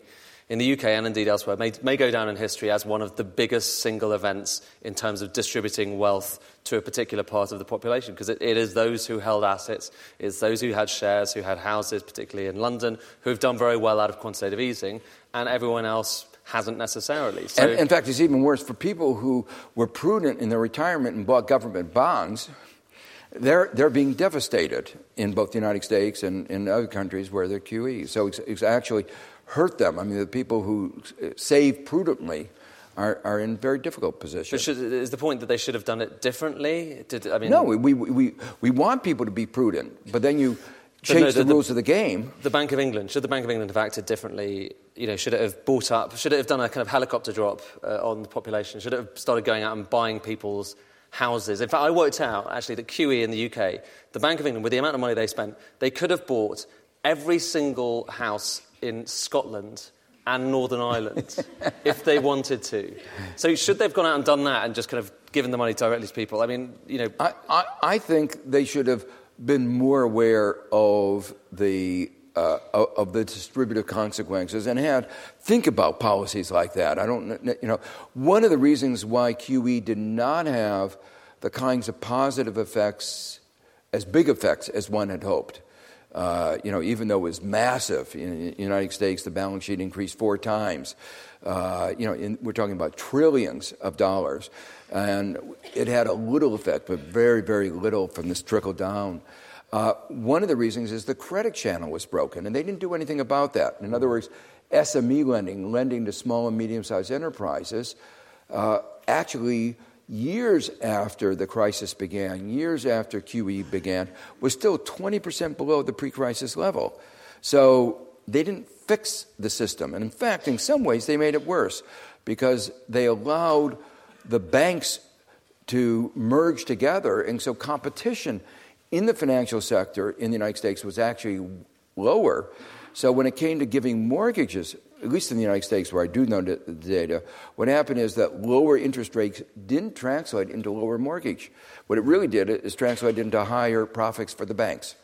in the UK and indeed elsewhere may, may go down in history as one of the biggest single events in terms of distributing wealth to a particular part of the population because it, it is those who held assets, it's those who had shares, who had houses, particularly in London, who have done very well out of quantitative easing, and everyone else hasn't necessarily. So, and, in fact, it's even worse for people who were prudent in their retirement and bought government bonds. They're, they're being devastated in both the United States and in other countries where they're QE. So it's, it's actually hurt them. I mean, the people who save prudently are, are in very difficult positions. Should, is the point that they should have done it differently? Did, I mean, no, we, we, we, we want people to be prudent, but then you change no, the, the, rules of the game. The Bank of England, should the Bank of England have acted differently? You know, should it have bought up, should it have done a kind of helicopter drop uh, on the population? Should it have started going out and buying people's houses? In fact, I worked out actually that QE in the UK, the Bank of England, with the amount of money they spent, they could have bought every single house in Scotland and Northern Ireland if they wanted to. So should they have gone out and done that and just kind of given the money directly to people? I mean, you know. I, I, I think they should have been more aware of the uh, of the distributive consequences and had think about policies like that. I don't, you know, one of the reasons why QE did not have the kinds of positive effects, as big effects as one had hoped, uh, you know, even though it was massive in the United States, the balance sheet increased four times. Uh, you know, in, we're talking about trillions of dollars, and it had a little effect, but very, very little from this trickle down. Uh, one of the reasons is the credit channel was broken, and they didn't do anything about that. In other words, SME lending, lending to small and medium sized enterprises, uh, actually years after the crisis began, years after QE began, was still 20% below the pre crisis level. So they didn't fix the system. And in fact, in some ways, they made it worse because they allowed the banks to merge together. And so competition in the financial sector in the United States was actually lower. So when it came to giving mortgages at least in the United States, where I do know the data, what happened is that lower interest rates didn't translate into lower mortgage. What it really did is translate into higher profits for the banks.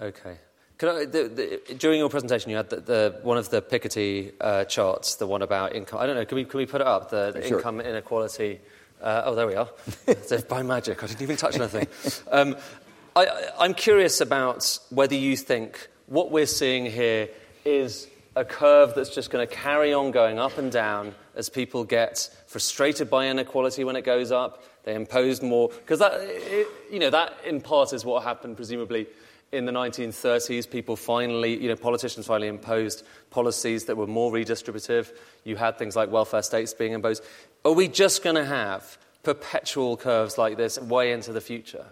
Okay. I, the, the, during your presentation, you had the, one of the Piketty uh, charts, the one about income. I don't know. Can we, can we put it up? The, sure. income inequality. Uh, oh, there we are. by magic, I didn't even touch anything. Um, I, I'm curious about whether you think what we're seeing here is a curve that's just going to carry on going up and down as people get frustrated by inequality when it goes up. They impose more because that, you know, that in part is what happened presumably in the 1930s. People finally, you know, politicians finally imposed policies that were more redistributive. You had things like welfare states being imposed. Are we just going to have perpetual curves like this way into the future?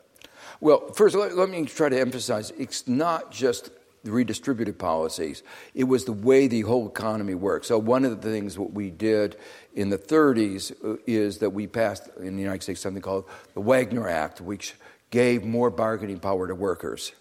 Well, first, let, let me try to emphasize it's not just redistributive policies. It was the way the whole economy worked. So, one of the things what we did in the 30s uh, is that we passed in the United States something called the Wagner Act, which gave more bargaining power to workers.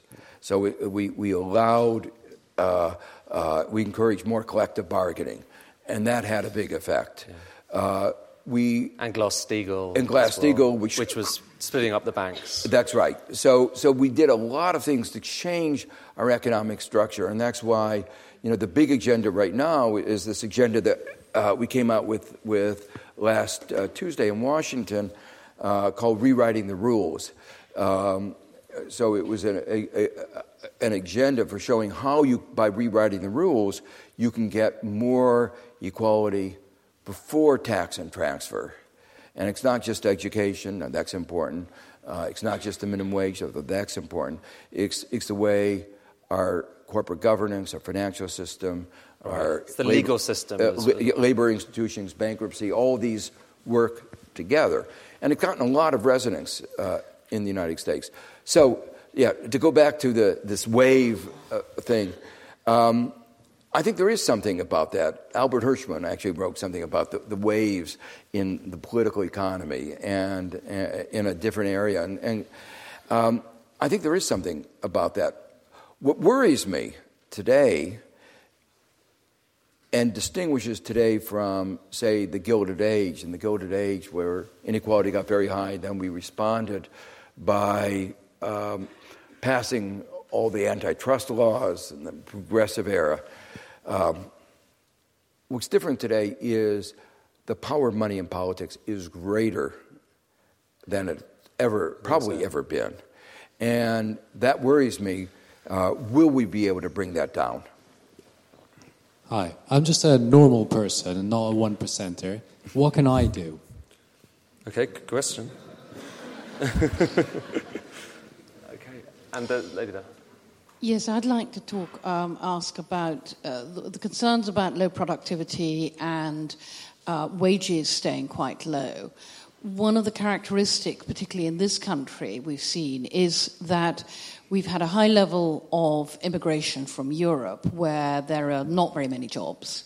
So, we, we, we allowed, uh, uh, we encouraged more collective bargaining, and that had a big effect. Yeah. Uh, we and Glass-Steagall and Glass-Steagall, well, which, which was splitting up the banks. That's right. So, so we did a lot of things to change our economic structure, and that's why you know the big agenda right now is this agenda that uh, we came out with with last uh, Tuesday in Washington uh, called "Rewriting the Rules." Um, so it was an, a, a, an agenda for showing how you, by rewriting the rules, you can get more equality before tax and transfer. And it's not just education, that's important. Uh, it's not just the minimum wage, although that's important. It's, it's the way our corporate governance, our financial system, right. our it's the labor, legal system, uh, labor institutions, bankruptcy, all these work together. And it's gotten a lot of resonance uh, in the United States. So, yeah, to go back to the, this wave uh, thing, um, I think there is something about that. Albert Hirschman actually wrote something about the, the waves in the political economy and uh, in a different area. And, and um, I think there is something about that. What worries me today and distinguishes today from, say, the Gilded Age, in the Gilded Age where inequality got very high, then we responded by um, passing all the antitrust laws in the progressive era. Um, what's different today is the power of money in politics is greater than it ever, probably ever been. And that worries me. Uh, will we be able to bring that down? Hi, I'm just a normal person and not a one percenter. What can I do? Okay, good question. Okay, and the lady there. Yes, I'd like to talk, um, ask about uh, the, concerns about low productivity and uh, wages staying quite low. One of the characteristics, particularly in this country, we've seen is that we've had a high level of immigration from Europe where there are not very many jobs,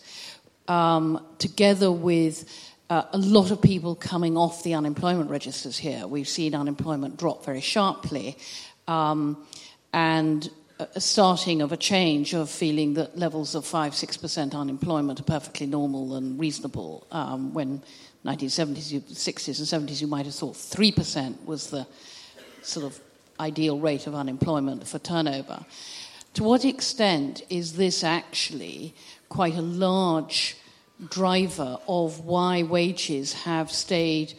um, together with uh, a lot of people coming off the unemployment registers here. We've seen unemployment drop very sharply um, and a starting of a change of feeling that levels of 5 6% unemployment are perfectly normal and reasonable. Um, when 1970s, 60s, and 70s, you might have thought 3% was the sort of ideal rate of unemployment for turnover. To what extent is this actually quite a large driver of why wages have stayed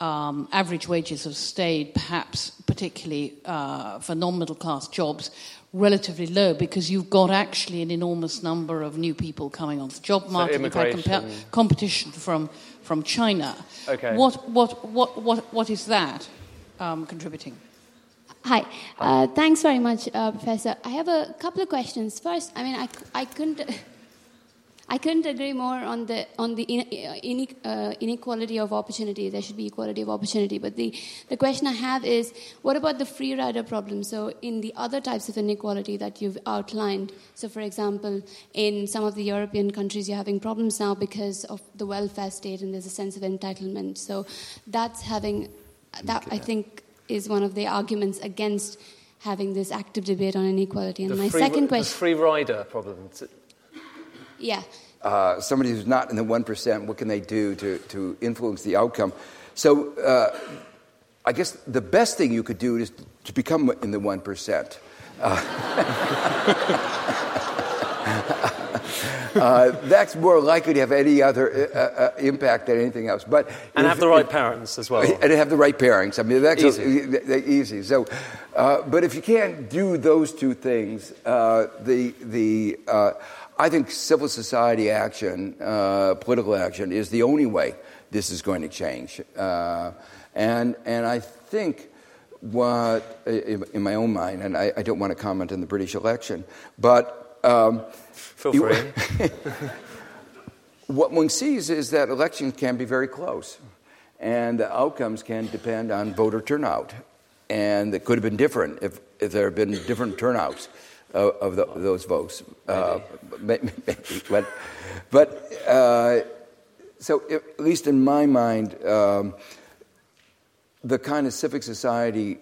um, average wages have stayed, perhaps particularly uh, for non middle class jobs, relatively low because you've got actually an enormous number of new people coming onto the job market. So you've had competition from, from China. Okay. What, what, what, what, what is that um, contributing? Hi. Uh, thanks very much, uh, Professor. I have a couple of questions. First, I mean, I, I couldn't. I couldn't agree more on the on the uh, inequality of opportunity. There should be equality of opportunity. But the, the question I have is, what about the free rider problem? So in the other types of inequality that you've outlined, so for example, in some of the European countries, you're having problems now because of the welfare state, and there's a sense of entitlement. So that's having that I think is one of the arguments against having this active debate on inequality. And the my free, second question, the free rider problem. Yeah. Uh, somebody who's not in the 1%, what can they do to, to influence the outcome? So uh, I guess the best thing you could do is to become in the 1%. Uh, uh, that's more likely to have any other uh, uh, impact than anything else. But and have the right parents as well. And have the right parents. I mean, that's easy. easy. So, uh, but if you can't do those two things, uh, the the I think civil society action, political action, is the only way this is going to change. and and I think what in my own mind, and I, I, don't want to comment on the British election, but um, Feel free. what one sees is that elections can be very close, and the outcomes can depend on voter turnout. And it could have been different if, if there had been different turnouts of, of the, those votes. Uh, maybe. but but uh, so, at least in my mind, um, the kind of civic society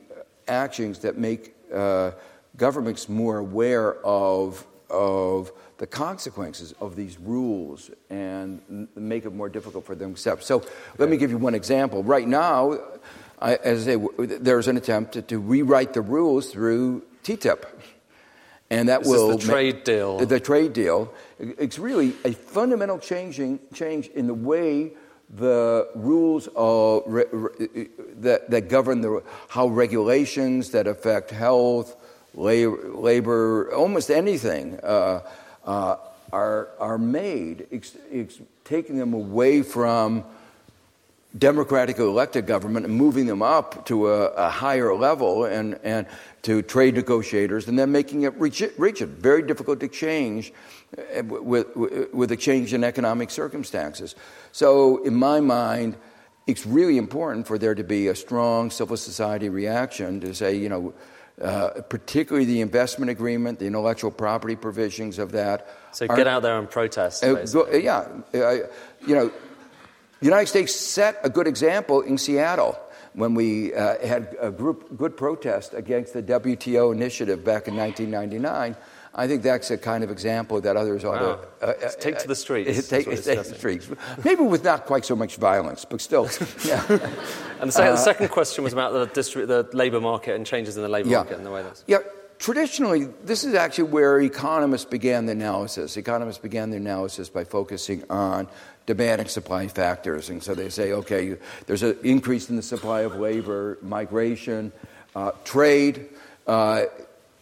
actions that make uh, governments more aware of, of the consequences of these rules and make it more difficult for them to accept. So let me give you one example. Right now, I, as I say, there's an attempt to, to, rewrite the rules through TTIP. And that this will the trade make, deal. The trade deal. It's really a fundamental changing change in the way the rules of, re, re, that, that govern the, how regulations that affect health, labor, labor almost anything, uh, uh, are, are made, ex, ex, taking them away from democratically elected government and moving them up to a, a, higher level and, and to trade negotiators and then making it rigid, rigid very difficult to change with, with a change in economic circumstances. So, in my mind, it's really important for there to be a strong civil society reaction to say, you know, uh, particularly the investment agreement, the intellectual property provisions of that. So get out there and protest. Uh, go, yeah, uh, you know, the United States set a good example in Seattle when we uh, had a group, good protest against the WTO initiative back in 1999. I think that's a kind of example that others ought wow. to uh, take to the streets. take, take the streets. Maybe with not quite so much violence, but still. Yeah. and the, second, uh, the second question was about the, distri- the labour market and changes in the labour yeah. market and the way that's. Yeah. Traditionally, this is actually where economists began the analysis. Economists began the analysis by focusing on demand and supply factors. And so they say, okay, there's an increase in the supply of labor, migration, uh, trade, uh,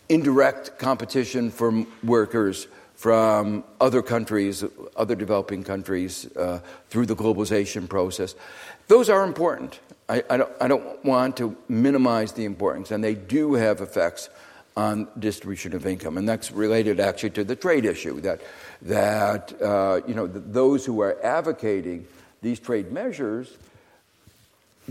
indirect competition from workers from other countries, other developing countries, uh, through the globalization process. Those are important. I, I, don't, I don't want to minimize the importance, and they do have effects on distribution of income. And that's related actually to the trade issue that, that uh, you know, those who are advocating these trade measures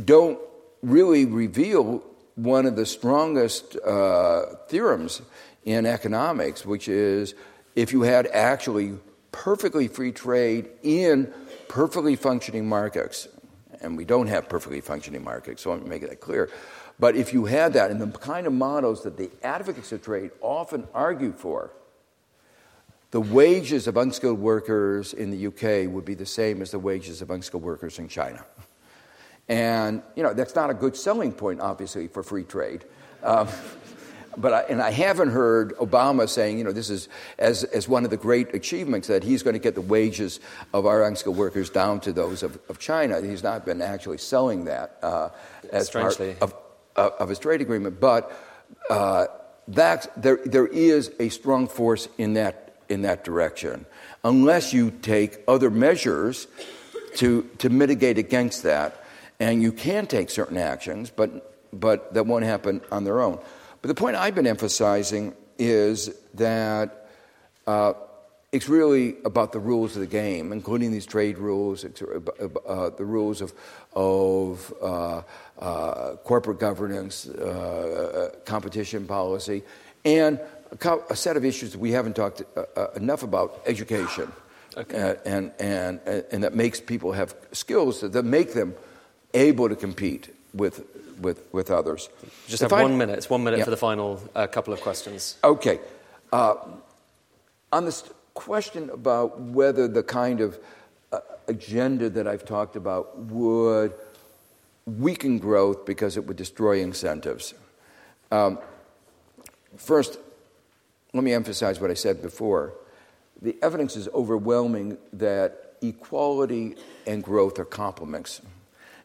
don't really reveal one of the strongest uh, theorems in economics, which is if you had actually perfectly free trade in perfectly functioning markets, and we don't have perfectly functioning markets, so let me make that clear. But if you had that, and the kind of models that the advocates of trade often argue for, the wages of unskilled workers in the UK would be the same as the wages of unskilled workers in China. And, you know, that's not a good selling point, obviously, for free trade. Um, but I, and I haven't heard Obama saying, you know, this is as, as one of the great achievements that he's going to get the wages of our unskilled workers down to those of, of China. He's not been actually selling that uh, as Strangely. part of, of his trade agreement. But uh, there, there is a strong force in that, in that direction. Unless you take other measures to, to mitigate against that, and you can take certain actions, but, but that won't happen on their own. But the point I've been emphasizing is that uh, it's really about the rules of the game, including these trade rules, uh, uh, the rules of, of uh, uh corporate governance, uh, competition policy, and a, co- a, set of issues that we haven't talked enough about education. Okay. and, and, and that makes people have skills that, that make them able to compete with, with, with others. Just have I, one minute. It's one minute yeah. for the final uh, couple of questions. Okay. Uh, on this question about whether the kind of uh, agenda that I've talked about would weaken growth because it would destroy incentives. Um, first, let me emphasize what I said before. The evidence is overwhelming that equality and growth are complements.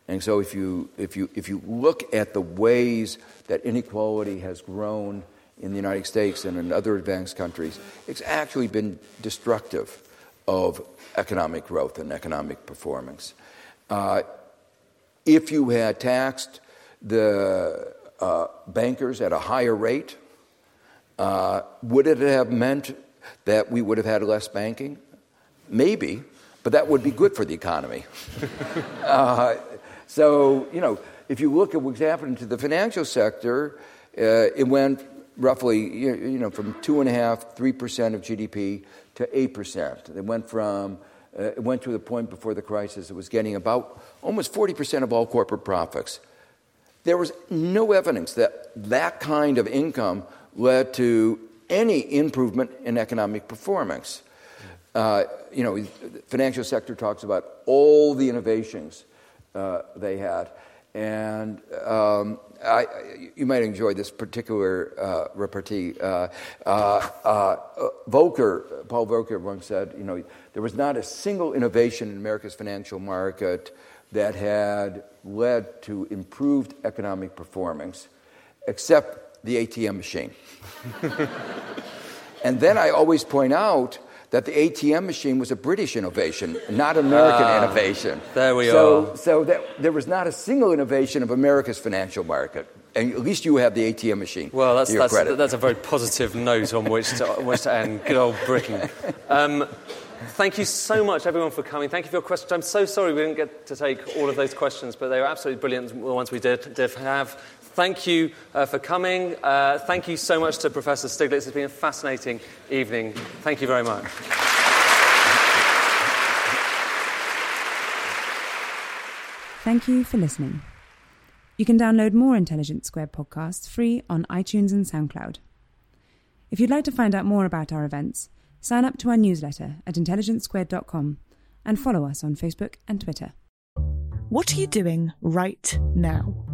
And so if you, if you, if you look at the ways that inequality has grown in the United States and in other advanced countries, it's actually been destructive of economic growth and economic performance. Uh, if you had taxed the uh, bankers at a higher rate, uh, would it have meant that we would have had less banking? Maybe, but that would be good for the economy. uh, so, you know, if you look at what's happened to the financial sector, uh, it went roughly, you know, from two and a half, three percent of GDP to eight percent. It went from uh, it went to the point before the crisis it was getting about almost 40% of all corporate profits. There was no evidence that that kind of income led to any improvement in economic performance. Uh, you know, the financial sector talks about all the innovations uh, they had. And um, I, you might enjoy this particular uh, repartee. Uh, uh, uh, Volcker, Paul Volcker once said, you know, there was not a single innovation in America's financial market that had led to improved economic performance, except the ATM machine. and then I always point out that the ATM machine was a British innovation, not American ah, innovation. There we so, are. So that, there was not a single innovation of America's financial market. And at least you have the ATM machine. Well, that's, that's, that's, a very positive note on which to, on which to end. Good old Britain. Um, thank you so much, everyone, for coming. Thank you for your questions. I'm so sorry we didn't get to take all of those questions, but they were absolutely brilliant, the ones we did, did have thank you uh, for coming. Uh, thank you so much to Professor Stiglitz. It's been a fascinating evening. Thank you very much. Thank you for listening. You can download more Intelligence Squared podcasts free on iTunes and SoundCloud. If you'd like to find out more about our events, sign up to our newsletter at intelligencesquared.com and follow us on Facebook and Twitter. What are you doing right now?